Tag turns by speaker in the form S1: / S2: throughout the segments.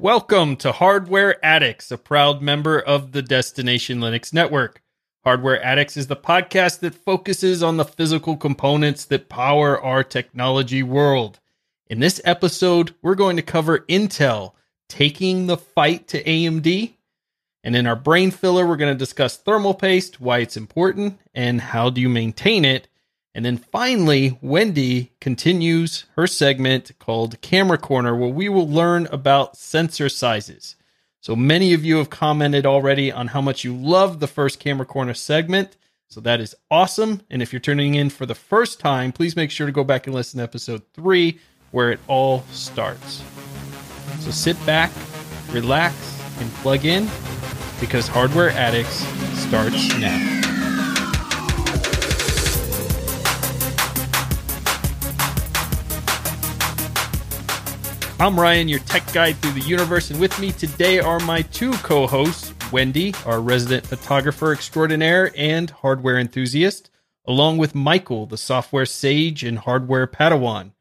S1: Welcome to Hardware Addicts, a proud member of the Destination Linux Network. Hardware Addicts is the podcast that focuses on the physical components that power our technology world. In this episode, we're going to cover Intel taking the fight to AMD. And in our brain filler, we're going to discuss thermal paste, why it's important, and how do you maintain it. And then finally, Wendy continues her segment called Camera Corner, where we will learn about sensor sizes. So many of you have commented already on how much you love the first Camera Corner segment. So that is awesome. And if you're tuning in for the first time, please make sure to go back and listen to episode three, where it all starts. So sit back, relax, and plug in because Hardware Addicts starts now. I'm Ryan, your tech guide through the universe, and with me today are my two co hosts, Wendy, our resident photographer extraordinaire and hardware enthusiast, along with Michael, the software sage and hardware padawan.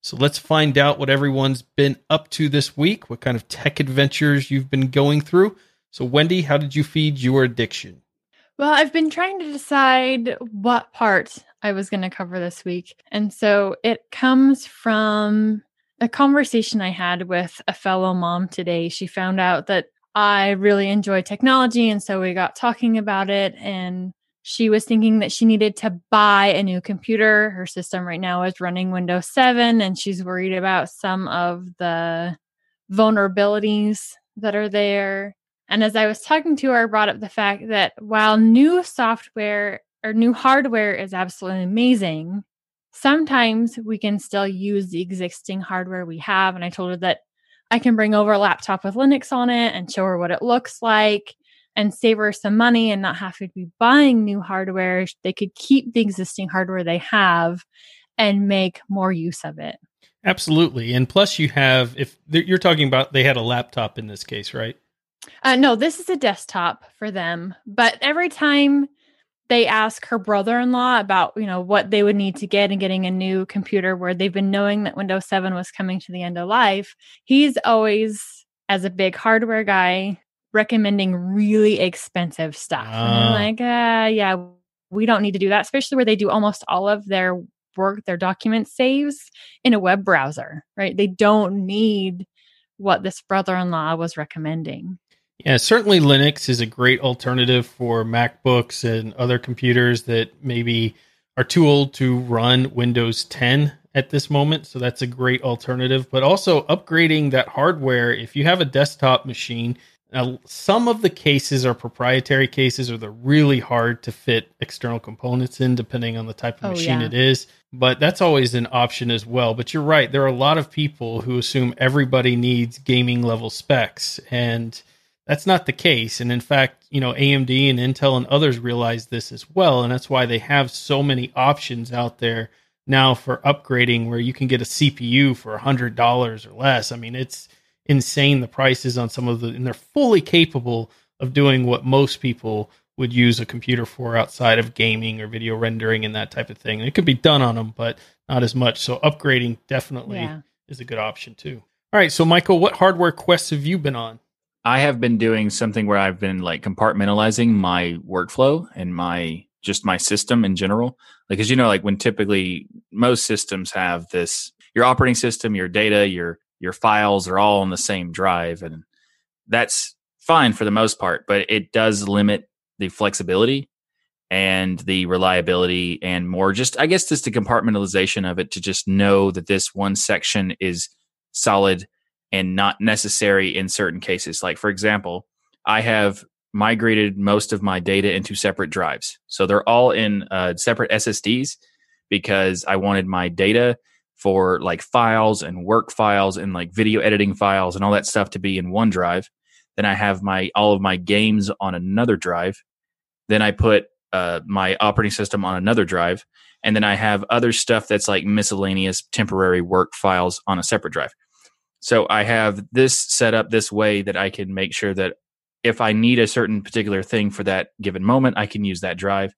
S1: So let's find out what everyone's been up to this week, what kind of tech adventures you've been going through. So, Wendy, how did you feed your addiction?
S2: Well, I've been trying to decide what part I was going to cover this week. And so it comes from a conversation I had with a fellow mom today. She found out that I really enjoy technology. And so we got talking about it. And she was thinking that she needed to buy a new computer. Her system right now is running Windows 7, and she's worried about some of the vulnerabilities that are there. And as I was talking to her, I brought up the fact that while new software or new hardware is absolutely amazing, sometimes we can still use the existing hardware we have. And I told her that I can bring over a laptop with Linux on it and show her what it looks like and save her some money and not have to be buying new hardware. They could keep the existing hardware they have and make more use of it.
S1: Absolutely. And plus, you have, if you're talking about, they had a laptop in this case, right?
S2: Uh, no, this is a desktop for them. But every time they ask her brother-in-law about you know what they would need to get in getting a new computer where they've been knowing that windows 7 was coming to the end of life. He's always as a big hardware guy recommending really expensive stuff. Uh. and i'm like uh, yeah we don't need to do that especially where they do almost all of their work their document saves in a web browser right? They don't need what this brother-in-law was recommending
S1: yeah, certainly Linux is a great alternative for MacBooks and other computers that maybe are too old to run Windows 10 at this moment. So that's a great alternative. But also upgrading that hardware, if you have a desktop machine, now, some of the cases are proprietary cases or they're really hard to fit external components in, depending on the type of oh, machine yeah. it is. But that's always an option as well. But you're right. There are a lot of people who assume everybody needs gaming level specs. And that's not the case. And in fact, you know, AMD and Intel and others realize this as well. And that's why they have so many options out there now for upgrading where you can get a CPU for $100 or less. I mean, it's insane the prices on some of the, and they're fully capable of doing what most people would use a computer for outside of gaming or video rendering and that type of thing. And it could be done on them, but not as much. So upgrading definitely yeah. is a good option too. All right. So, Michael, what hardware quests have you been on?
S3: I have been doing something where I've been like compartmentalizing my workflow and my just my system in general. Like, as you know, like when typically most systems have this, your operating system, your data, your your files are all on the same drive, and that's fine for the most part. But it does limit the flexibility and the reliability and more. Just I guess just the compartmentalization of it to just know that this one section is solid and not necessary in certain cases. Like, for example, I have migrated most of my data into separate drives. So they're all in uh, separate SSDs because I wanted my data for like files and work files and like video editing files and all that stuff to be in one drive. Then I have my all of my games on another drive. Then I put uh, my operating system on another drive, and then I have other stuff that's like miscellaneous temporary work files on a separate drive. So I have this set up this way that I can make sure that if I need a certain particular thing for that given moment, I can use that drive.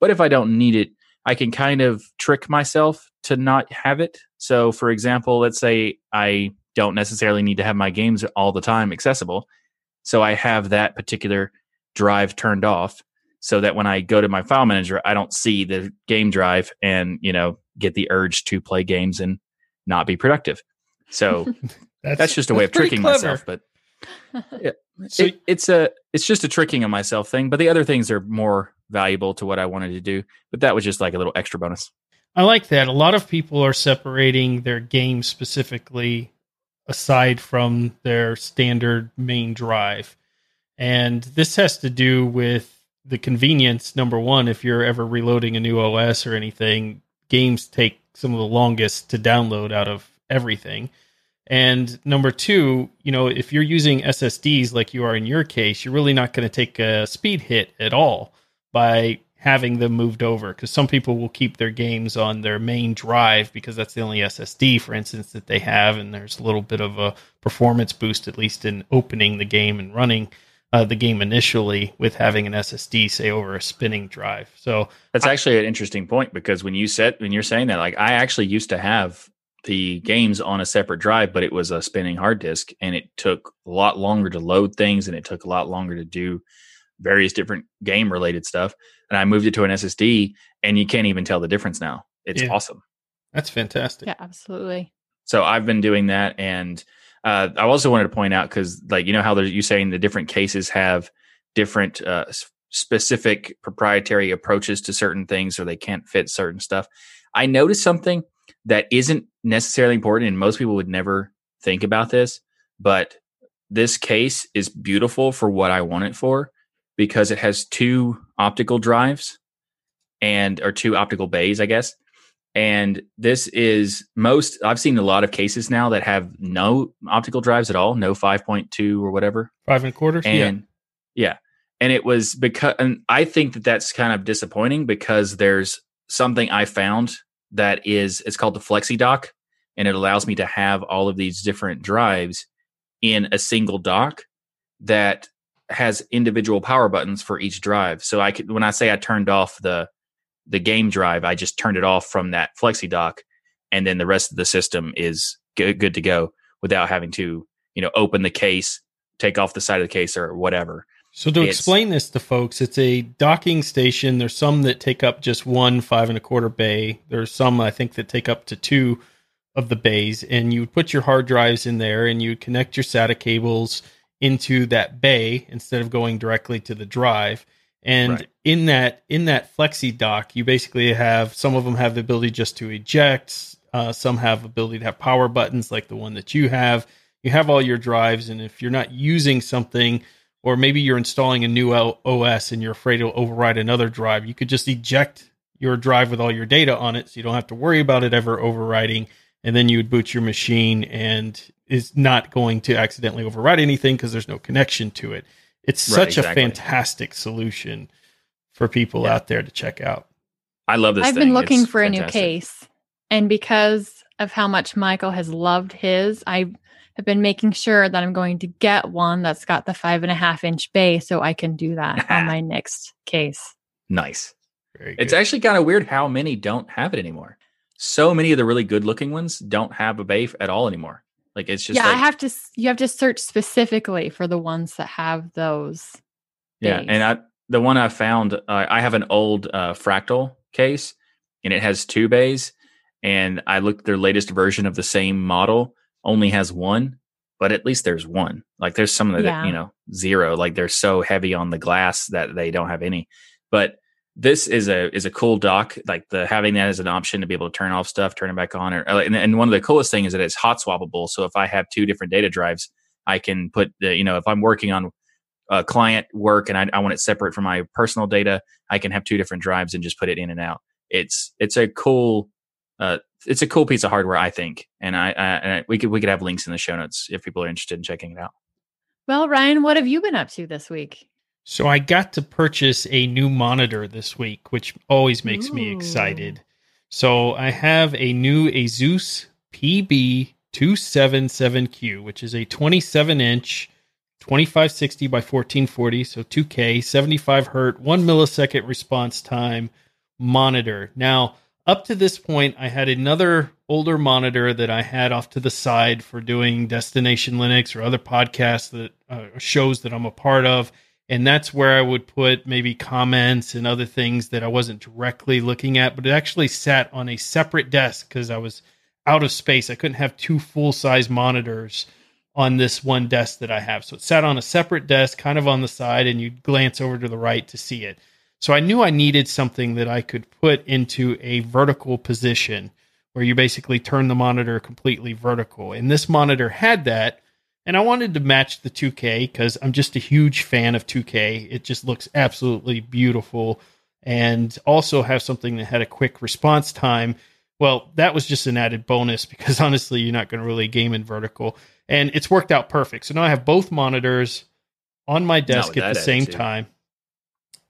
S3: But if I don't need it, I can kind of trick myself to not have it. So, for example, let's say I don't necessarily need to have my games all the time accessible. So I have that particular drive turned off so that when I go to my file manager, I don't see the game drive and, you know, get the urge to play games and not be productive. So that's, that's, just a way of tricking clever. myself. But yeah, so, it, it's a it's just a tricking of myself thing. But the other things are more valuable to what I wanted to do. But that was just like a little extra bonus.
S1: I like that. A lot of people are separating their games specifically aside from their standard main drive. And this has to do with the convenience. Number one, if you're ever reloading a new OS or anything, games take some of the longest to download out of everything. And number two, you know, if you're using SSDs like you are in your case, you're really not going to take a speed hit at all by having them moved over because some people will keep their games on their main drive because that's the only SSD, for instance, that they have, and there's a little bit of a performance boost at least in opening the game and running uh, the game initially with having an SSD, say over a spinning drive. So
S3: that's actually an interesting point because when you said when you're saying that, like I actually used to have the games on a separate drive, but it was a spinning hard disk and it took a lot longer to load things and it took a lot longer to do various different game related stuff. And I moved it to an SSD and you can't even tell the difference now. It's yeah. awesome.
S1: That's fantastic.
S2: Yeah, absolutely.
S3: So I've been doing that. And uh, I also wanted to point out because, like, you know, how you saying the different cases have different uh, specific proprietary approaches to certain things or they can't fit certain stuff. I noticed something that isn't necessarily important, and most people would never think about this, but this case is beautiful for what I want it for because it has two optical drives and or two optical bays, I guess. And this is most I've seen a lot of cases now that have no optical drives at all, no 5.2 or whatever.
S1: Five and a quarter.
S3: And yeah. yeah. And it was because, and I think that that's kind of disappointing because there's something I found that is, it's called the Flexi Dock and it allows me to have all of these different drives in a single dock that has individual power buttons for each drive. So I could when I say I turned off the the game drive, I just turned it off from that flexi dock and then the rest of the system is good, good to go without having to, you know, open the case, take off the side of the case or whatever.
S1: So to it's, explain this to folks, it's a docking station. There's some that take up just one five and a quarter bay. There's some I think that take up to two of the bays, and you would put your hard drives in there, and you connect your SATA cables into that bay instead of going directly to the drive. And right. in that in that flexi dock, you basically have some of them have the ability just to eject. Uh, some have ability to have power buttons like the one that you have. You have all your drives, and if you're not using something, or maybe you're installing a new OS and you're afraid it'll override another drive, you could just eject your drive with all your data on it, so you don't have to worry about it ever overriding. And then you would boot your machine, and is not going to accidentally override anything because there's no connection to it. It's right, such exactly. a fantastic solution for people yeah. out there to check out.
S3: I love this.
S2: I've
S3: thing.
S2: been looking
S3: it's
S2: for
S3: fantastic.
S2: a new case, and because of how much Michael has loved his, I have been making sure that I'm going to get one that's got the five and a half inch bay so I can do that on my next case.
S3: Nice. It's actually kind of weird how many don't have it anymore. So many of the really good looking ones don't have a bay at all anymore. Like it's just
S2: yeah.
S3: Like,
S2: I have to. You have to search specifically for the ones that have those.
S3: Yeah, and I the one I found, uh, I have an old uh, fractal case, and it has two bays. And I looked their latest version of the same model only has one, but at least there's one. Like there's some of that yeah. you know zero. Like they're so heavy on the glass that they don't have any. But this is a is a cool dock like the having that as an option to be able to turn off stuff turn it back on or and, and one of the coolest things is that it's hot swappable so if i have two different data drives i can put the you know if i'm working on a client work and I, I want it separate from my personal data i can have two different drives and just put it in and out it's it's a cool uh it's a cool piece of hardware i think and i, I, and we could we could have links in the show notes if people are interested in checking it out
S2: well ryan what have you been up to this week
S1: so I got to purchase a new monitor this week, which always makes Ooh. me excited. So I have a new Asus PB277Q, which is a 27 inch 2560 by 1440, so 2K, 75 hertz, one millisecond response time monitor. Now, up to this point, I had another older monitor that I had off to the side for doing Destination Linux or other podcasts that uh, shows that I'm a part of. And that's where I would put maybe comments and other things that I wasn't directly looking at, but it actually sat on a separate desk because I was out of space. I couldn't have two full size monitors on this one desk that I have. So it sat on a separate desk, kind of on the side, and you'd glance over to the right to see it. So I knew I needed something that I could put into a vertical position where you basically turn the monitor completely vertical. And this monitor had that. And I wanted to match the 2K because I'm just a huge fan of 2K. It just looks absolutely beautiful. And also have something that had a quick response time. Well, that was just an added bonus because honestly, you're not going to really game in vertical. And it's worked out perfect. So now I have both monitors on my desk at the same time.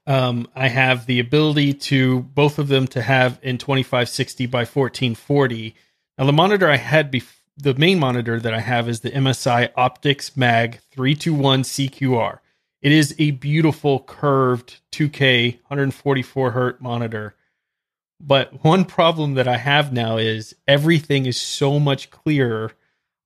S1: Um, I have the ability to both of them to have in 2560 by 1440. Now, the monitor I had before, the main monitor that I have is the MSI Optix Mag 321 CQR. It is a beautiful curved 2K 144 hertz monitor. But one problem that I have now is everything is so much clearer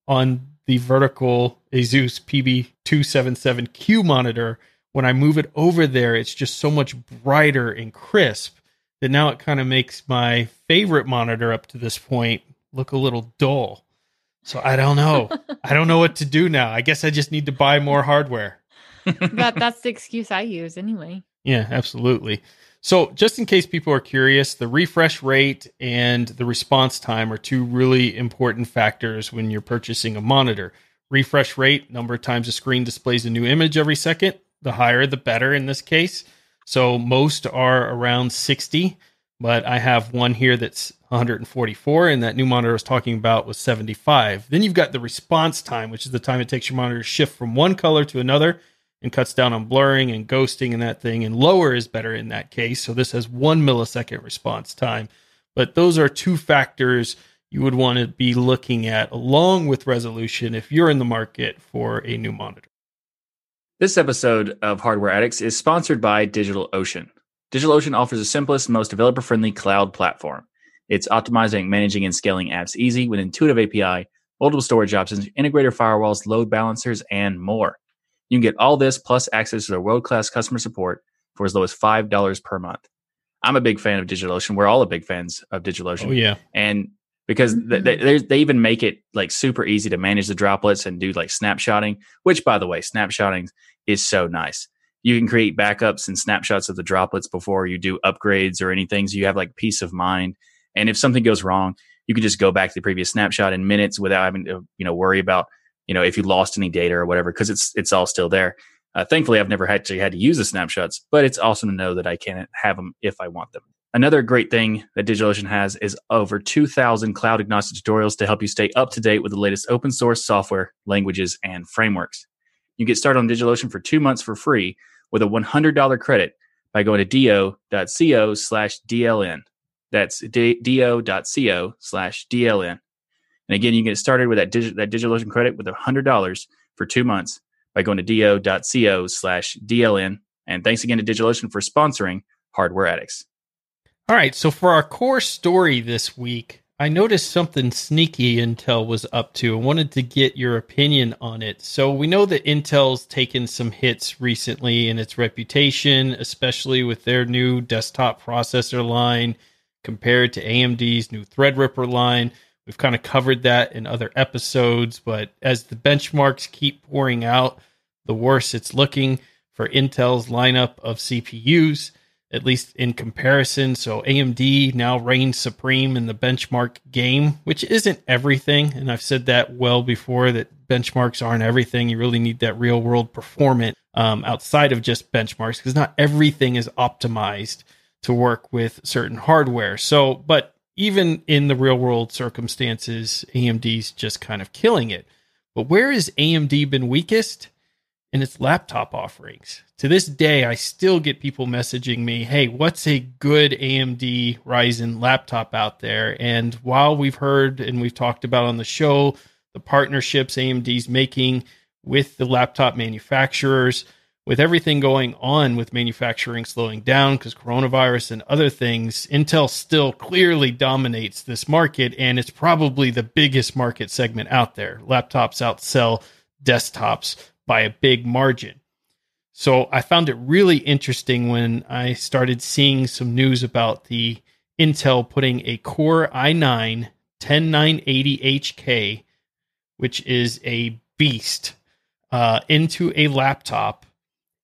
S1: on the vertical Asus PB277Q monitor when I move it over there, it's just so much brighter and crisp that now it kind of makes my favorite monitor up to this point look a little dull. So I don't know. I don't know what to do now. I guess I just need to buy more hardware.
S2: that that's the excuse I use anyway.
S1: Yeah, absolutely. So, just in case people are curious, the refresh rate and the response time are two really important factors when you're purchasing a monitor. Refresh rate, number of times the screen displays a new image every second, the higher the better in this case. So most are around 60, but I have one here that's 144, and that new monitor I was talking about was 75. Then you've got the response time, which is the time it takes your monitor to shift from one color to another and cuts down on blurring and ghosting and that thing. And lower is better in that case. So this has one millisecond response time. But those are two factors you would want to be looking at along with resolution if you're in the market for a new monitor.
S3: This episode of Hardware Addicts is sponsored by DigitalOcean. DigitalOcean offers the simplest, most developer friendly cloud platform. It's optimizing, managing, and scaling apps easy with intuitive API, multiple storage options, integrator firewalls, load balancers, and more. You can get all this plus access to their world class customer support for as low as $5 per month. I'm a big fan of DigitalOcean. We're all a big fans of oh, DigitalOcean.
S1: Oh, yeah.
S3: And because mm-hmm. they, they, they, even make it like super easy to manage the droplets and do like snapshotting, which by the way, snapshotting is so nice. You can create backups and snapshots of the droplets before you do upgrades or anything. So you have like peace of mind. And if something goes wrong, you can just go back to the previous snapshot in minutes without having to, you know, worry about, you know, if you lost any data or whatever, because it's it's all still there. Uh, thankfully, I've never actually had to use the snapshots, but it's awesome to know that I can have them if I want them. Another great thing that DigitalOcean has is over 2,000 cloud agnostic tutorials to help you stay up to date with the latest open source software, languages, and frameworks. You can get started on DigitalOcean for two months for free with a $100 credit by going to do.co slash DLN. That's do.co slash DLN. And again, you can get started with that, digi- that DigitalOcean credit with $100 for two months by going to do.co slash DLN. And thanks again to DigitalOcean for sponsoring Hardware Addicts.
S1: All right. So for our core story this week, I noticed something sneaky Intel was up to and wanted to get your opinion on it. So we know that Intel's taken some hits recently in its reputation, especially with their new desktop processor line compared to AMD's new Threadripper line. We've kind of covered that in other episodes, but as the benchmarks keep pouring out, the worse it's looking for Intel's lineup of CPUs at least in comparison. So AMD now reigns supreme in the benchmark game, which isn't everything. And I've said that well before that benchmarks aren't everything. You really need that real world performance um, outside of just benchmarks because not everything is optimized to work with certain hardware. So, but even in the real world circumstances, AMD's just kind of killing it. But where has AMD been weakest? In its laptop offerings to this day, I still get people messaging me, hey, what's a good AMD Ryzen laptop out there? And while we've heard and we've talked about on the show the partnerships AMD's making with the laptop manufacturers, with everything going on with manufacturing slowing down because coronavirus and other things, Intel still clearly dominates this market and it's probably the biggest market segment out there. Laptops outsell desktops by a big margin. So I found it really interesting when I started seeing some news about the Intel putting a Core i9 10980HK, which is a beast, uh, into a laptop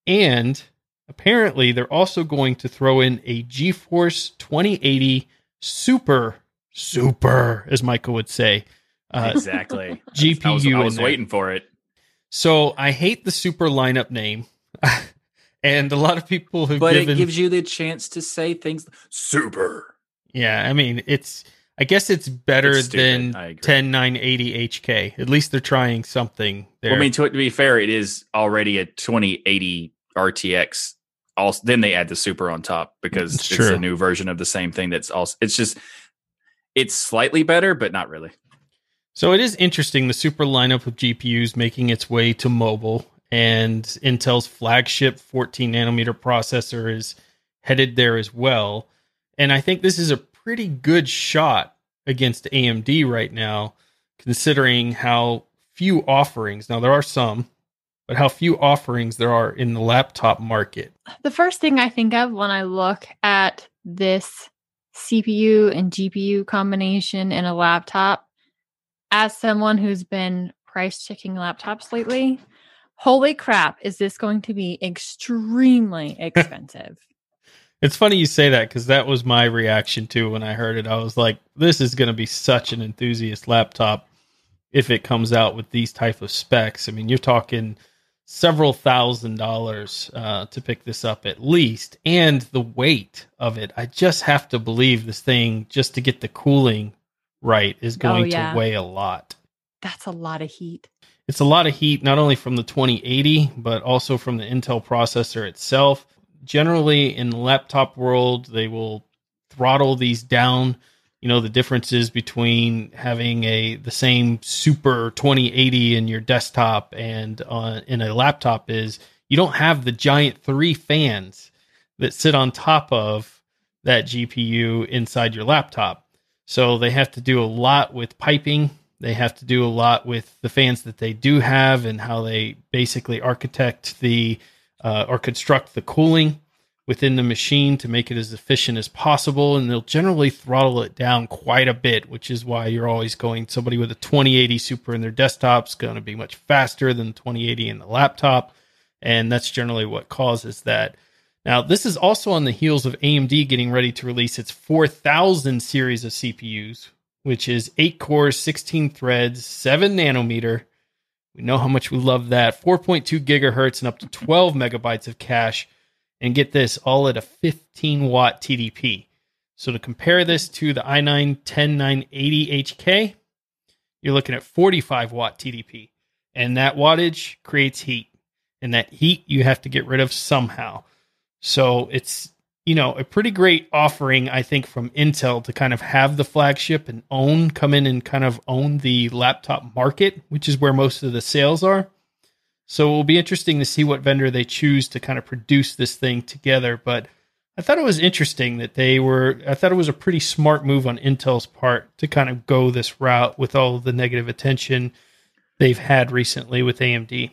S1: and apparently, they're also going to throw in a GeForce 2080 Super, Super, as Michael would say.
S3: Uh, exactly.
S1: GPU.
S3: I was, I was waiting for it.
S1: So I hate the Super lineup name. and a lot of people have
S3: but
S1: given,
S3: it gives you the chance to say things super
S1: yeah i mean it's i guess it's better it's than 10980 hk at least they're trying something there
S3: well, i mean to, to, be fair it is already a 2080 RTX. Also, then they add the super on top because it's, it's a new version of the same thing. That's also it's just it's slightly better, but not really.
S1: So it is interesting the super lineup of GPUs making its way to mobile, and Intel's flagship 14 nanometer processor is headed there as well. And I think this is a pretty good shot against AMD right now, considering how few offerings. Now there are some, but how few offerings there are in the laptop market.
S2: The first thing I think of when I look at this CPU and GPU combination in a laptop, as someone who's been price checking laptops lately, holy crap, is this going to be extremely expensive?
S1: it's funny you say that because that was my reaction too when I heard it. I was like, this is going to be such an enthusiast laptop if it comes out with these type of specs. I mean, you're talking several thousand dollars uh, to pick this up at least, and the weight of it. I just have to believe this thing just to get the cooling right is oh, going oh, yeah. to weigh a lot.
S2: That's a lot of heat.
S1: It's a lot of heat, not only from the 2080, but also from the Intel processor itself. Generally, in the laptop world, they will throttle these down you know the differences between having a the same super 2080 in your desktop and on in a laptop is you don't have the giant three fans that sit on top of that GPU inside your laptop. So they have to do a lot with piping. They have to do a lot with the fans that they do have and how they basically architect the uh, or construct the cooling within the machine to make it as efficient as possible. And they'll generally throttle it down quite a bit, which is why you're always going somebody with a 2080 Super in their desktop is going to be much faster than 2080 in the laptop. And that's generally what causes that. Now, this is also on the heels of AMD getting ready to release its 4000 series of CPUs, which is 8 cores, 16 threads, 7 nanometer. We know how much we love that. 4.2 gigahertz and up to 12 megabytes of cache and get this all at a 15 watt TDP. So to compare this to the i9 10980HK, you're looking at 45 watt TDP. And that wattage creates heat. And that heat you have to get rid of somehow. So it's, you know, a pretty great offering, I think, from Intel to kind of have the flagship and own, come in and kind of own the laptop market, which is where most of the sales are. So it will be interesting to see what vendor they choose to kind of produce this thing together. But I thought it was interesting that they were, I thought it was a pretty smart move on Intel's part to kind of go this route with all the negative attention they've had recently with AMD.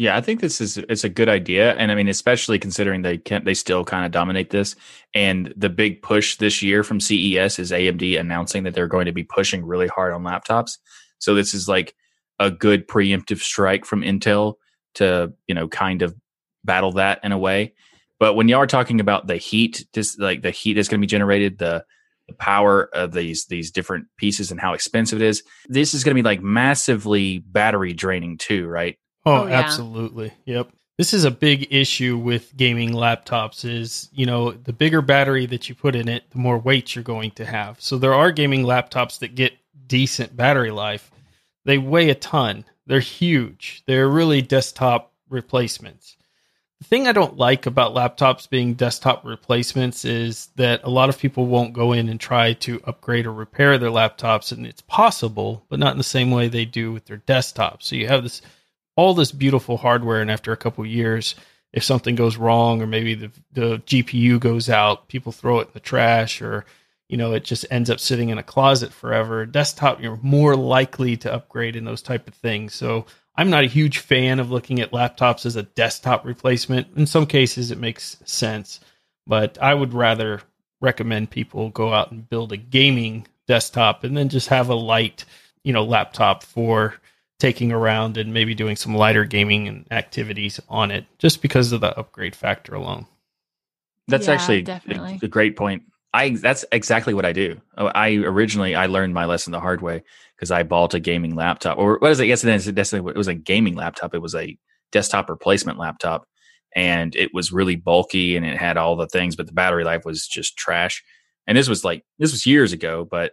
S3: Yeah, I think this is it's a good idea, and I mean, especially considering they can they still kind of dominate this, and the big push this year from CES is AMD announcing that they're going to be pushing really hard on laptops. So this is like a good preemptive strike from Intel to you know kind of battle that in a way. But when you are talking about the heat, just like the heat that's going to be generated, the the power of these these different pieces and how expensive it is, this is going to be like massively battery draining too, right?
S1: Oh, oh yeah. absolutely. Yep. This is a big issue with gaming laptops is, you know, the bigger battery that you put in it, the more weight you're going to have. So there are gaming laptops that get decent battery life, they weigh a ton. They're huge. They're really desktop replacements. The thing I don't like about laptops being desktop replacements is that a lot of people won't go in and try to upgrade or repair their laptops, and it's possible, but not in the same way they do with their desktops. So you have this all this beautiful hardware, and after a couple years, if something goes wrong or maybe the, the GPU goes out, people throw it in the trash or you know it just ends up sitting in a closet forever. Desktop, you're more likely to upgrade in those type of things. So I'm not a huge fan of looking at laptops as a desktop replacement. In some cases, it makes sense, but I would rather recommend people go out and build a gaming desktop and then just have a light, you know, laptop for taking around and maybe doing some lighter gaming and activities on it just because of the upgrade factor alone.
S3: That's yeah, actually definitely. A, a great point. I that's exactly what I do. Oh, I originally I learned my lesson the hard way because I bought a gaming laptop, or what is it? Yes, it it was a gaming laptop. It was a desktop replacement laptop, and it was really bulky and it had all the things, but the battery life was just trash. And this was like this was years ago, but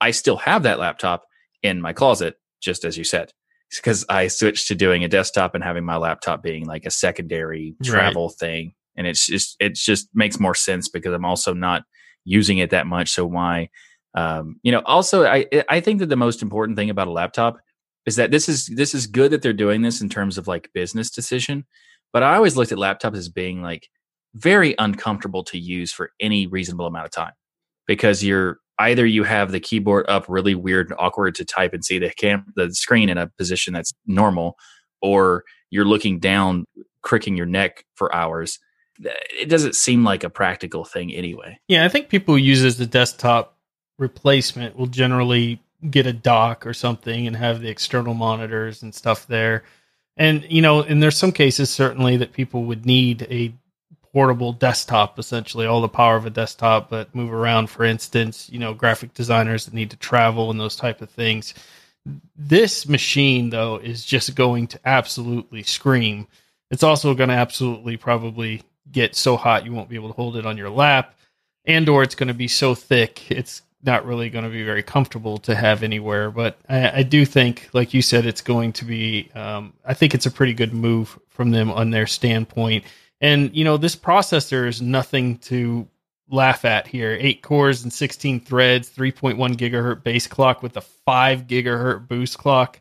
S3: I still have that laptop in my closet, just as you said because I switched to doing a desktop and having my laptop being like a secondary travel right. thing. And it's just, it just makes more sense because I'm also not using it that much. So why, um, you know, also I, I think that the most important thing about a laptop is that this is, this is good that they're doing this in terms of like business decision. But I always looked at laptops as being like very uncomfortable to use for any reasonable amount of time because you're either you have the keyboard up really weird and awkward to type and see the cam the screen in a position that's normal or you're looking down cricking your neck for hours it doesn't seem like a practical thing anyway.
S1: Yeah i think people who use as the desktop replacement will generally get a dock or something and have the external monitors and stuff there. And you know and there's some cases certainly that people would need a portable desktop, essentially all the power of a desktop, but move around. For instance, you know, graphic designers that need to travel and those type of things. This machine, though, is just going to absolutely scream. It's also going to absolutely probably get so hot you won't be able to hold it on your lap, and or it's going to be so thick it's not really going to be very comfortable to have anywhere. But I, I do think, like you said, it's going to be. Um, I think it's a pretty good move from them on their standpoint and you know, this processor is nothing to laugh at here. Eight cores and 16 threads, 3.1 gigahertz base clock with a five gigahertz boost clock.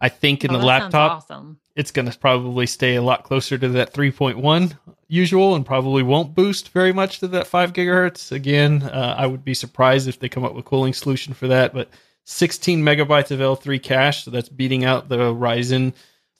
S1: I think in oh, the laptop, awesome. it's going to probably stay a lot closer to that 3.1 usual and probably won't boost very much to that five gigahertz. Again, uh, I would be surprised if they come up with a cooling solution for that, but 16 megabytes of L3 cache, so that's beating out the Ryzen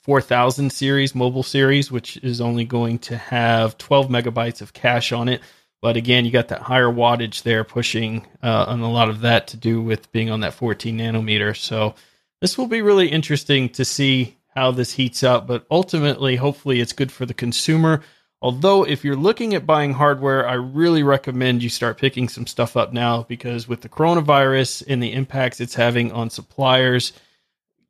S1: 4000 series, mobile series, which is only going to have 12 megabytes of cache on it. But again, you got that higher wattage there pushing uh, on a lot of that to do with being on that 14 nanometer. So this will be really interesting to see how this heats up. But ultimately, hopefully, it's good for the consumer. Although, if you're looking at buying hardware, I really recommend you start picking some stuff up now because with the coronavirus and the impacts it's having on suppliers,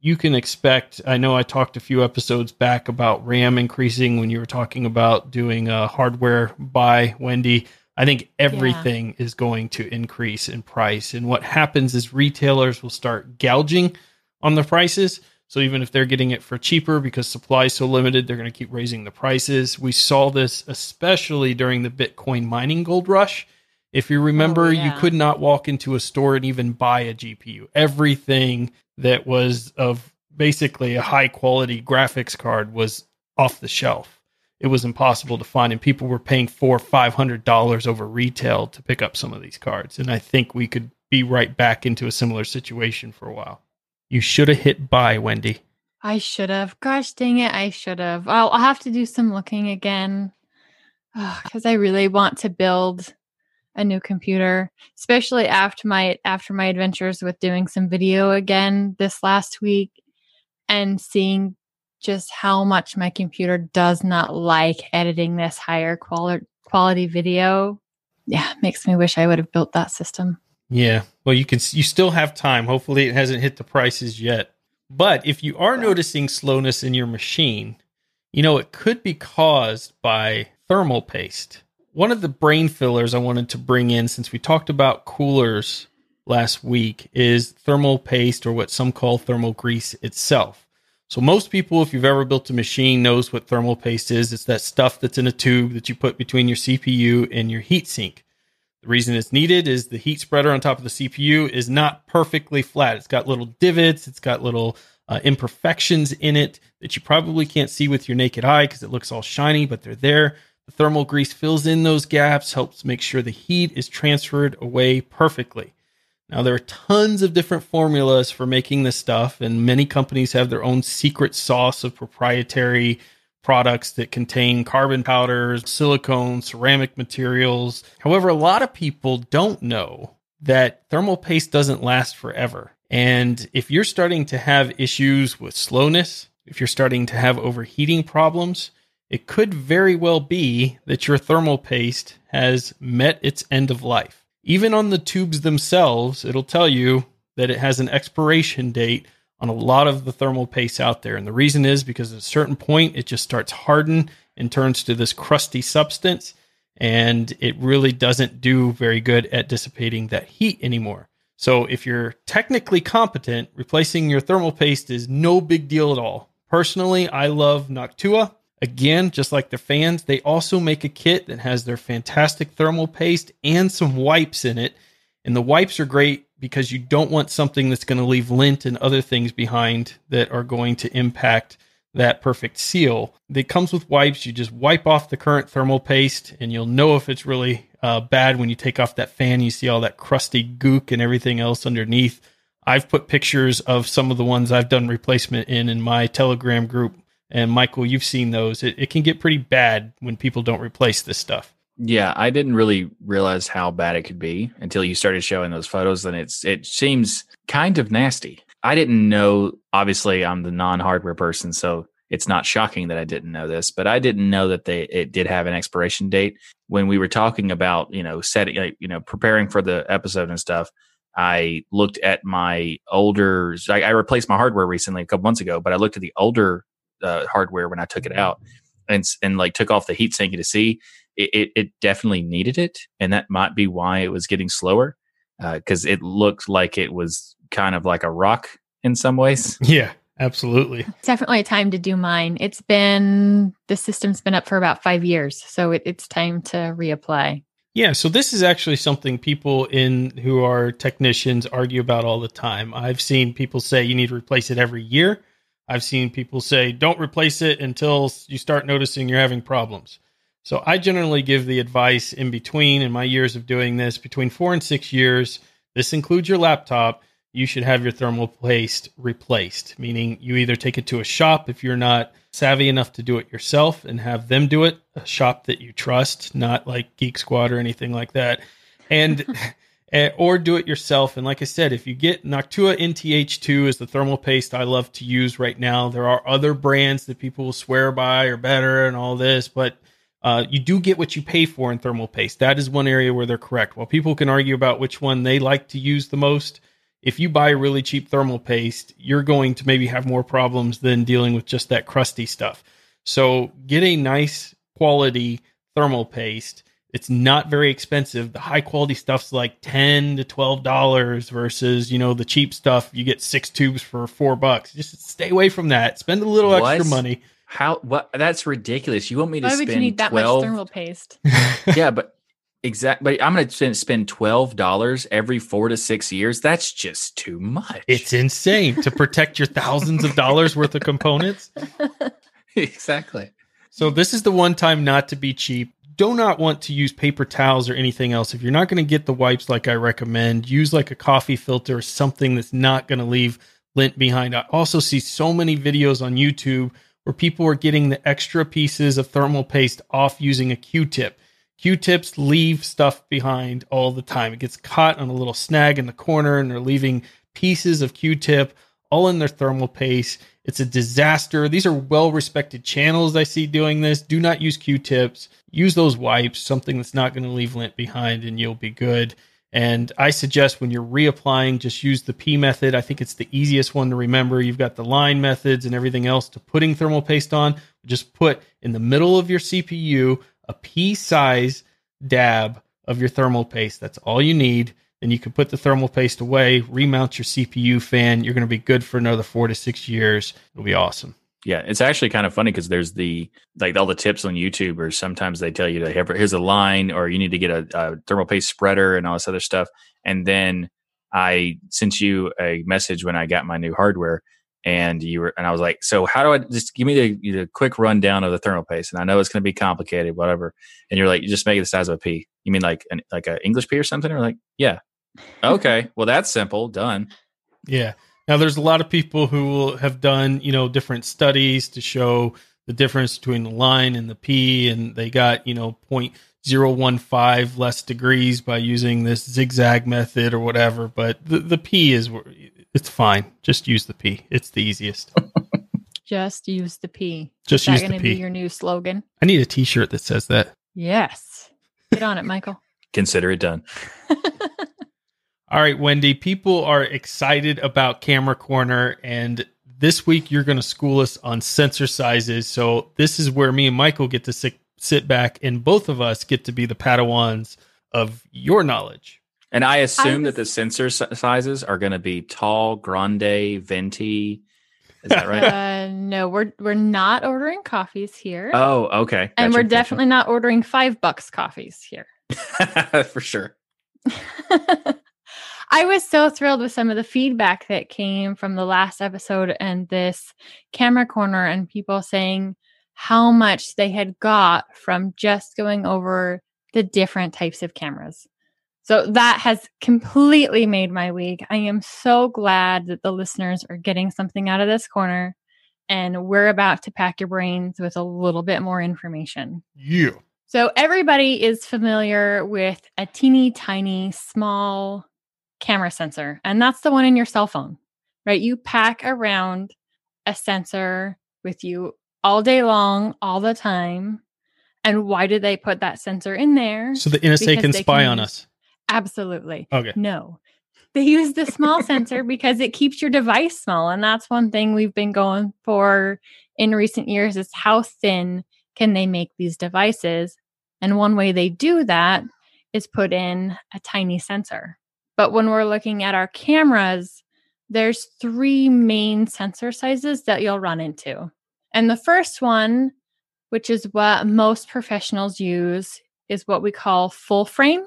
S1: you can expect. I know I talked a few episodes back about RAM increasing when you were talking about doing a hardware buy, Wendy. I think everything yeah. is going to increase in price. And what happens is retailers will start gouging on the prices. So even if they're getting it for cheaper because supply is so limited, they're going to keep raising the prices. We saw this especially during the Bitcoin mining gold rush. If you remember, oh, yeah. you could not walk into a store and even buy a GPU. Everything that was of basically a high quality graphics card was off the shelf. It was impossible to find, and people were paying four, five hundred dollars over retail to pick up some of these cards. And I think we could be right back into a similar situation for a while. You should have hit buy, Wendy.
S2: I should have. Gosh dang it, I should have. I'll, I'll have to do some looking again because oh, I really want to build a new computer, especially after my after my adventures with doing some video again this last week and seeing just how much my computer does not like editing this higher quality quality video. Yeah, makes me wish I would have built that system.
S1: Yeah. Well, you can you still have time. Hopefully it hasn't hit the prices yet. But if you are noticing slowness in your machine, you know it could be caused by thermal paste one of the brain fillers I wanted to bring in since we talked about coolers last week is thermal paste or what some call thermal grease itself. So most people if you've ever built a machine knows what thermal paste is. It's that stuff that's in a tube that you put between your CPU and your heatsink. The reason it's needed is the heat spreader on top of the CPU is not perfectly flat. It's got little divots, it's got little uh, imperfections in it that you probably can't see with your naked eye because it looks all shiny, but they're there. The thermal grease fills in those gaps, helps make sure the heat is transferred away perfectly. Now, there are tons of different formulas for making this stuff, and many companies have their own secret sauce of proprietary products that contain carbon powders, silicone, ceramic materials. However, a lot of people don't know that thermal paste doesn't last forever. And if you're starting to have issues with slowness, if you're starting to have overheating problems, it could very well be that your thermal paste has met its end of life. Even on the tubes themselves, it'll tell you that it has an expiration date on a lot of the thermal paste out there. And the reason is because at a certain point, it just starts harden and turns to this crusty substance. And it really doesn't do very good at dissipating that heat anymore. So if you're technically competent, replacing your thermal paste is no big deal at all. Personally, I love Noctua. Again, just like the fans, they also make a kit that has their fantastic thermal paste and some wipes in it. And the wipes are great because you don't want something that's going to leave lint and other things behind that are going to impact that perfect seal. It comes with wipes. You just wipe off the current thermal paste and you'll know if it's really uh, bad when you take off that fan. You see all that crusty gook and everything else underneath. I've put pictures of some of the ones I've done replacement in in my Telegram group. And Michael, you've seen those. It, it can get pretty bad when people don't replace this stuff.
S3: Yeah, I didn't really realize how bad it could be until you started showing those photos. And it's it seems kind of nasty. I didn't know. Obviously, I'm the non-hardware person, so it's not shocking that I didn't know this. But I didn't know that they it did have an expiration date. When we were talking about you know setting you know preparing for the episode and stuff, I looked at my older. I, I replaced my hardware recently a couple months ago, but I looked at the older uh, hardware when I took it out and and like took off the heat sink to see it, it, it, definitely needed it, and that might be why it was getting slower because uh, it looked like it was kind of like a rock in some ways.
S1: Yeah, absolutely.
S2: It's definitely a time to do mine. It's been the system's been up for about five years, so it, it's time to reapply.
S1: Yeah, so this is actually something people in who are technicians argue about all the time. I've seen people say you need to replace it every year. I've seen people say don't replace it until you start noticing you're having problems. So I generally give the advice in between in my years of doing this, between four and six years. This includes your laptop. You should have your thermal paste replaced, meaning you either take it to a shop if you're not savvy enough to do it yourself and have them do it, a shop that you trust, not like Geek Squad or anything like that. And or do it yourself. And like I said, if you get Noctua NTH2 is the thermal paste I love to use right now. There are other brands that people will swear by are better and all this, but uh, you do get what you pay for in thermal paste. That is one area where they're correct. While people can argue about which one they like to use the most, if you buy really cheap thermal paste, you're going to maybe have more problems than dealing with just that crusty stuff. So get a nice quality thermal paste it's not very expensive. The high quality stuff's like ten to twelve dollars versus you know the cheap stuff you get six tubes for four bucks. Just stay away from that. Spend a little what? extra money.
S3: How? What? That's ridiculous. You want me to
S2: Why
S3: spend
S2: would you need
S3: 12?
S2: that much thermal paste?
S3: yeah, but exactly. But I'm going to spend twelve dollars every four to six years. That's just too much.
S1: It's insane to protect your thousands of dollars worth of components.
S3: exactly.
S1: So this is the one time not to be cheap do not want to use paper towels or anything else. If you're not going to get the wipes like I recommend, use like a coffee filter or something that's not going to leave lint behind. I also see so many videos on YouTube where people are getting the extra pieces of thermal paste off using a Q-tip. Q-tips leave stuff behind all the time. It gets caught on a little snag in the corner and they're leaving pieces of Q-tip all in their thermal paste. It's a disaster. These are well respected channels I see doing this. Do not use Q tips. Use those wipes, something that's not going to leave lint behind, and you'll be good. And I suggest when you're reapplying, just use the pea method. I think it's the easiest one to remember. You've got the line methods and everything else to putting thermal paste on. Just put in the middle of your CPU a pea size dab of your thermal paste. That's all you need then you can put the thermal paste away, remount your CPU fan. You're going to be good for another four to six years. It'll be awesome.
S3: Yeah, it's actually kind of funny because there's the like all the tips on YouTube, or sometimes they tell you to have here's a line, or you need to get a, a thermal paste spreader and all this other stuff. And then I sent you a message when I got my new hardware, and you were and I was like, so how do I just give me the, the quick rundown of the thermal paste? And I know it's going to be complicated, whatever. And you're like, you just make it the size of a pea. You mean like an like an English pea or something? Or like, yeah, okay, well that's simple, done.
S1: Yeah. Now there's a lot of people who will have done you know different studies to show the difference between the line and the pea, and they got you know point zero one five less degrees by using this zigzag method or whatever. But the the pea is it's fine. Just use the pea. It's the easiest.
S2: Just use the pea.
S1: Just
S2: Is that
S1: use the
S2: going to be
S1: pea.
S2: your new slogan?
S1: I need a T-shirt that says that.
S2: Yes. Get on it, Michael.
S3: Consider it done.
S1: All right, Wendy. People are excited about Camera Corner, and this week you're going to school us on sensor sizes. So this is where me and Michael get to sit, sit back, and both of us get to be the Padawans of your knowledge.
S3: And I assume
S2: was-
S3: that the sensor si- sizes are going to be tall, grande, venti. Is that right?
S2: uh, no, we're we're not ordering coffees here,
S3: oh, okay.
S2: and we're
S3: gotcha.
S2: definitely not ordering five bucks coffees here.
S3: for sure.
S2: I was so thrilled with some of the feedback that came from the last episode and this camera corner, and people saying how much they had got from just going over the different types of cameras. So that has completely made my week. I am so glad that the listeners are getting something out of this corner, and we're about to pack your brains with a little bit more information.
S1: Yeah.
S2: So everybody is familiar with a teeny tiny small camera sensor, and that's the one in your cell phone, right? You pack around a sensor with you all day long, all the time. And why did they put that sensor in there?
S1: So the NSA
S2: Because
S1: can spy
S2: can
S1: on us.
S2: Absolutely.
S1: Okay.
S2: No. They use the small sensor because it keeps your device small. And that's one thing we've been going for in recent years is how thin can they make these devices? And one way they do that is put in a tiny sensor. But when we're looking at our cameras, there's three main sensor sizes that you'll run into. And the first one, which is what most professionals use, is what we call full frame.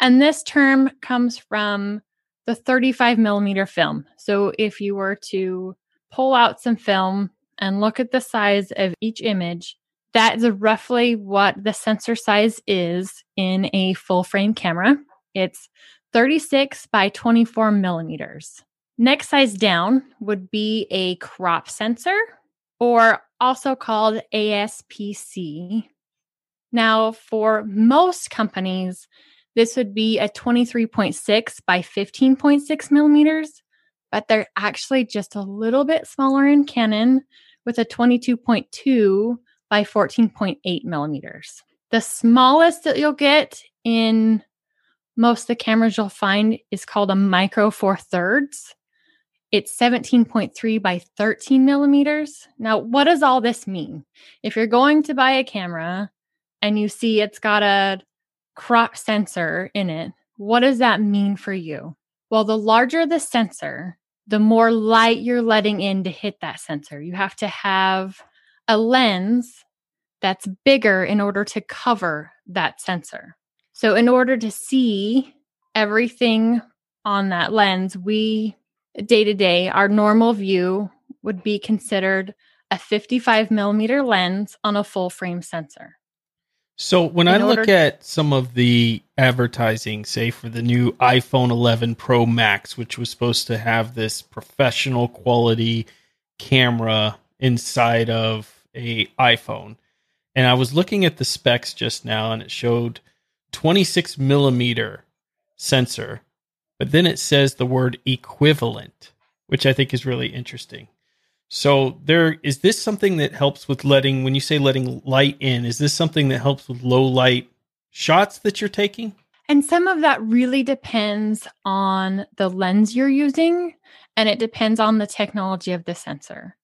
S2: And this term comes from the 35 millimeter film. So if you were to pull out some film and look at the size of each image, that is roughly what the sensor size is in a full frame camera. It's 36 by 24 millimeters. Next size down would be a crop sensor, or also called ASPC. Now, for most companies, this would be a 23.6 by 15.6 millimeters, but they're actually just a little bit smaller in Canon with a 22.2 by 14.8 millimeters. The smallest that you'll get in most of the cameras you'll find is called a micro four thirds. It's 17.3 by 13 millimeters. Now, what does all this mean? If you're going to buy a camera and you see it's got a crop sensor in it, what does that mean for you? Well, the larger the sensor, the more light you're letting in to hit that sensor. You have to have a lens that's bigger in order to cover that sensor. So, in order to see everything on that lens, we day to day, our normal view would be considered a 55 millimeter lens on a full frame sensor.
S1: So when
S2: In
S1: I look
S2: order-
S1: at some of the advertising, say for the new iPhone 11 Pro Max, which was supposed to have this professional quality camera inside of a iPhone, and I was looking at the specs just now, and it showed 26 millimeter sensor, but then it says the word equivalent, which I think is really interesting. So there is this something that helps with letting when you say letting light in, is this something that helps with low light shots that you're taking?
S2: And some of that really depends on the lens you're using and it depends on the technology of the sensor.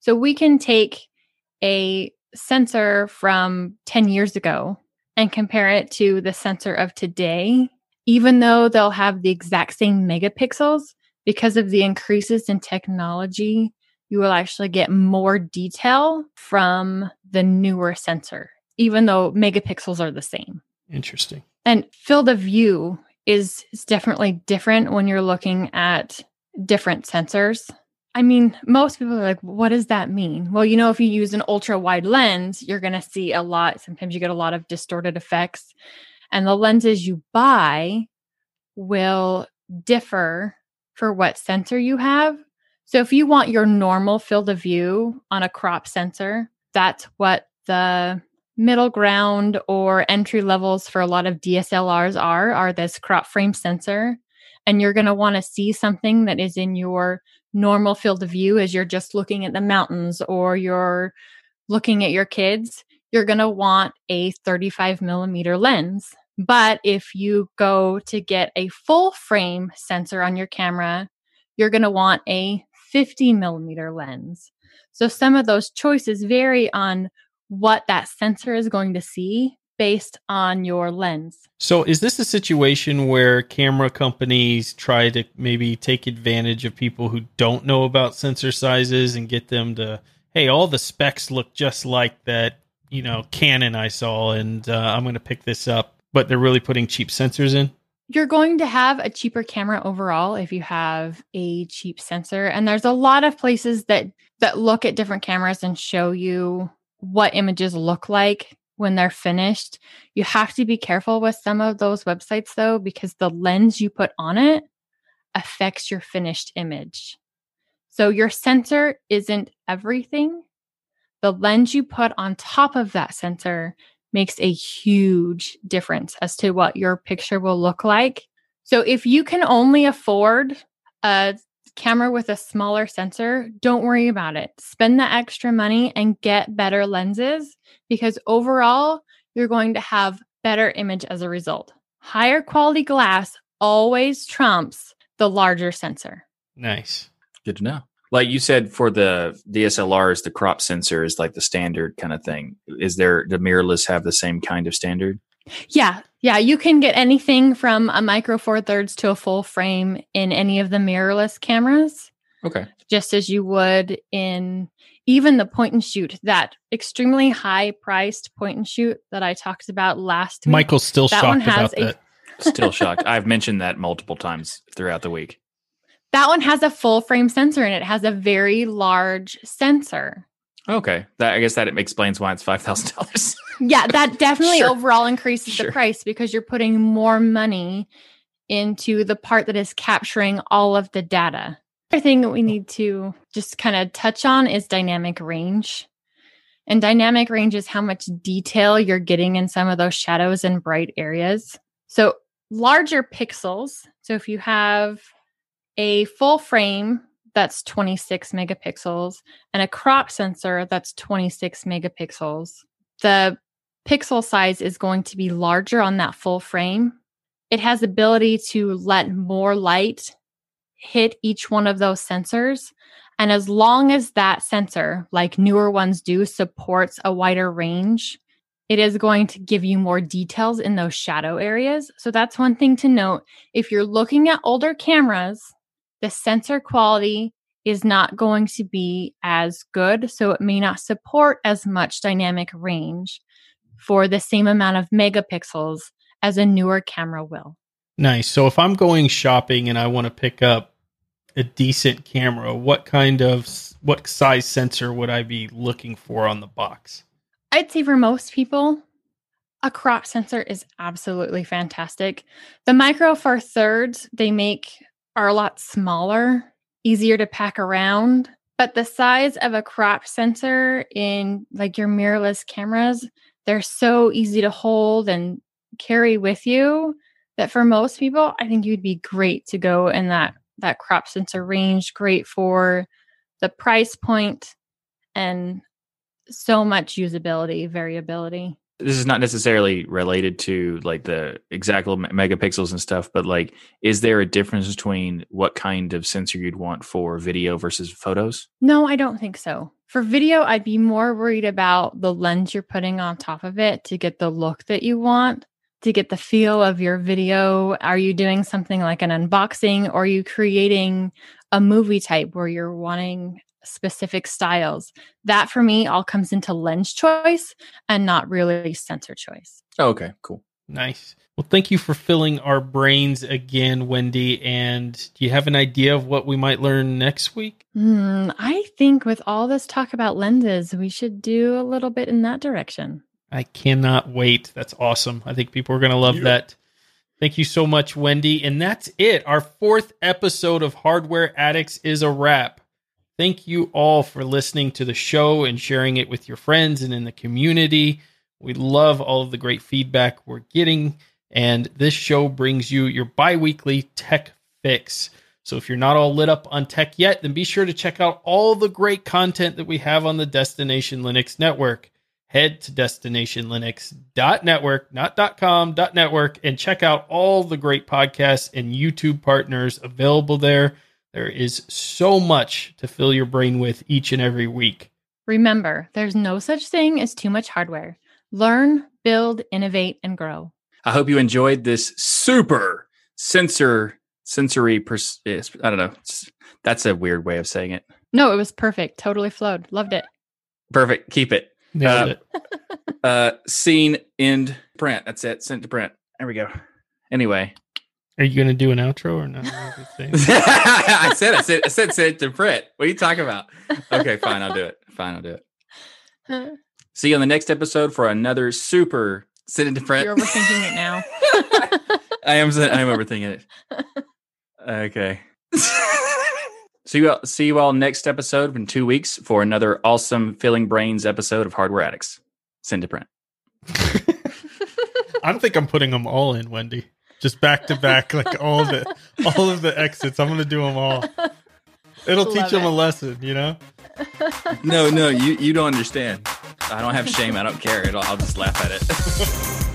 S2: So we can take a sensor from 10 years ago and compare it to the sensor of today, even though they'll have the exact same megapixels, because of the increases in technology, you will actually get more detail from the newer sensor, even though megapixels are the same.
S1: Interesting.
S2: And field of view is, is definitely different when you're looking at different sensors. I mean, most people are like, what does that mean? Well, you know, if you use an ultra wide lens, you're going to see a lot. Sometimes you get a lot of distorted effects. And the lenses you buy will differ for what sensor you have. So if you want your normal field of view on a crop sensor, that's what the middle ground or entry levels for a lot of DSLRs are are this crop frame sensor and you're going to want to see something that is in your normal field of view as you're just looking at the mountains or you're looking at your kids you're going to want a 35 millimeter lens. But if you go to get a full frame sensor on your camera you're going to want a 50 millimeter lens. So some of those choices vary on what that sensor is going to see based on your lens.
S1: So, is this a situation where camera companies try to maybe take advantage of people who don't know about sensor sizes and get them to, hey, all the specs look just like that, you know, Canon I saw, and uh, I'm going to pick this up, but they're really putting cheap sensors in?
S2: You're going to have a cheaper camera overall if you have a cheap sensor and there's a lot of places that that look at different cameras and show you what images look like when they're finished. You have to be careful with some of those websites though, because the lens you put on it affects your finished image. So your sensor isn't everything. The lens you put on top of that sensor makes a huge difference as to what your picture will look like. So if you can only afford a camera with a smaller sensor, don't worry about it. Spend the extra money and get better lenses because overall, you're going to have better image as a result. Higher quality glass always trumps the larger sensor.
S1: Nice.
S3: Good to know. Like you said, for the DSLRs, the crop sensor is like the standard kind of thing. Is there, the mirrorless have the same kind of standard?
S2: Yeah. Yeah. You can get anything from a micro four thirds to a full frame in any of the mirrorless cameras.
S3: Okay.
S2: Just as you would in even the point and shoot, that extremely high priced point and shoot that I talked about last week.
S1: Michael's still
S2: that
S1: shocked
S2: has
S1: about
S2: a-
S1: that.
S3: Still shocked. I've mentioned that multiple times throughout the week.
S2: That one has a full frame sensor and it has a very large sensor.
S3: Okay. That, I guess that explains why it's $5,000.
S2: Yeah, that definitely
S3: Sure.
S2: overall increases
S3: Sure.
S2: the price because you're putting more money into the part that is capturing all of the data. Other thing that we oh. need to just kind of touch on is dynamic range. And dynamic range is how much detail you're getting in some of those shadows and bright areas. So, larger pixels. So, if you have a full frame that's 26 megapixels and a crop sensor that's 26 megapixels, the pixel size is going to be larger on that full frame. It has ability to let more light hit each one of those sensors. And as long as that sensor, like newer ones do, supports a wider range, it is going to give you more details in those shadow areas. So that's one thing to note. If you're looking at older cameras, the sensor quality is not going to be as good. So it may not support as much dynamic range for the same amount of megapixels as a newer camera will.
S1: Nice. So if I'm going shopping and I want to pick up a decent camera, what kind of what size sensor would I be looking for on the box?
S2: I'd say for most people, a crop sensor is absolutely fantastic. The micro four thirds they make are a lot smaller, easier to pack around. But the size of a crop sensor in like your mirrorless cameras, they're so easy to hold and carry with you that for most people, I think you'd be great to go in that that crop sensor range. Great for the price point and so much usability, variability.
S3: This is not necessarily related to like the exact megapixels and stuff, but like, is there a difference between what kind of sensor you'd want for video versus photos?
S2: No, I don't think so. For video, I'd be more worried about the lens you're putting on top of it to get the look that you want, to get the feel of your video. Are you doing something like an unboxing or are you creating a movie type where you're wanting specific styles? That for me all comes into lens choice and not really sensor choice.
S3: Oh, okay, cool.
S1: Nice. Well, thank you for filling our brains again, Wendy. And do you have an idea of what we might learn next week?
S2: Hmm, I think with all this talk about lenses, we should do a little bit in that direction.
S1: I cannot wait. That's awesome. I think people are going to love
S3: Yeah.
S1: that. Thank you so much, Wendy. And that's it. Our fourth episode of Hardware Addicts is a wrap. Thank you all for listening to the show and sharing it with your friends and in the community. We love all of the great feedback we're getting. And this show brings you your bi weekly tech fix. So if you're not all lit up on tech yet, then be sure to check out all the great content that we have on the Destination Linux network head to destinationlinux.network, not .com, .network, and check out all the great podcasts and YouTube partners available there. There is so much to fill your brain with each and every week.
S2: Remember, there's no such thing as too much hardware. Learn, build, innovate, and grow.
S3: I hope you enjoyed this super sensor sensory. Pers- I don't know. That's a weird way of saying it.
S2: No, it was perfect. Totally flowed. Loved it.
S3: Perfect. Keep it.
S1: Nailed
S3: Uh,
S1: it.
S3: Uh, scene end print. That's it. Sent to print. There we go. Anyway,
S1: Are you going to do an outro or not?
S3: I said I said I said sent to print. What are you talking about? Okay, fine. I'll do it. Fine, I'll do it. See you on the next episode for another super send it to print.
S2: You're overthinking it now.
S3: I am. I am overthinking it. Okay. see you. All, see you all next episode in two weeks for another awesome filling brains episode of Hardware Addicts. Send to print.
S1: I think I'm putting them all in, Wendy. Just back to back, like all of the all of the exits. I'm going to do them all. It'll teach
S2: Love
S1: them a lesson, you know.
S3: No, no, you you don't understand. I don't have shame. I don't care. It'll, I'll just laugh at it.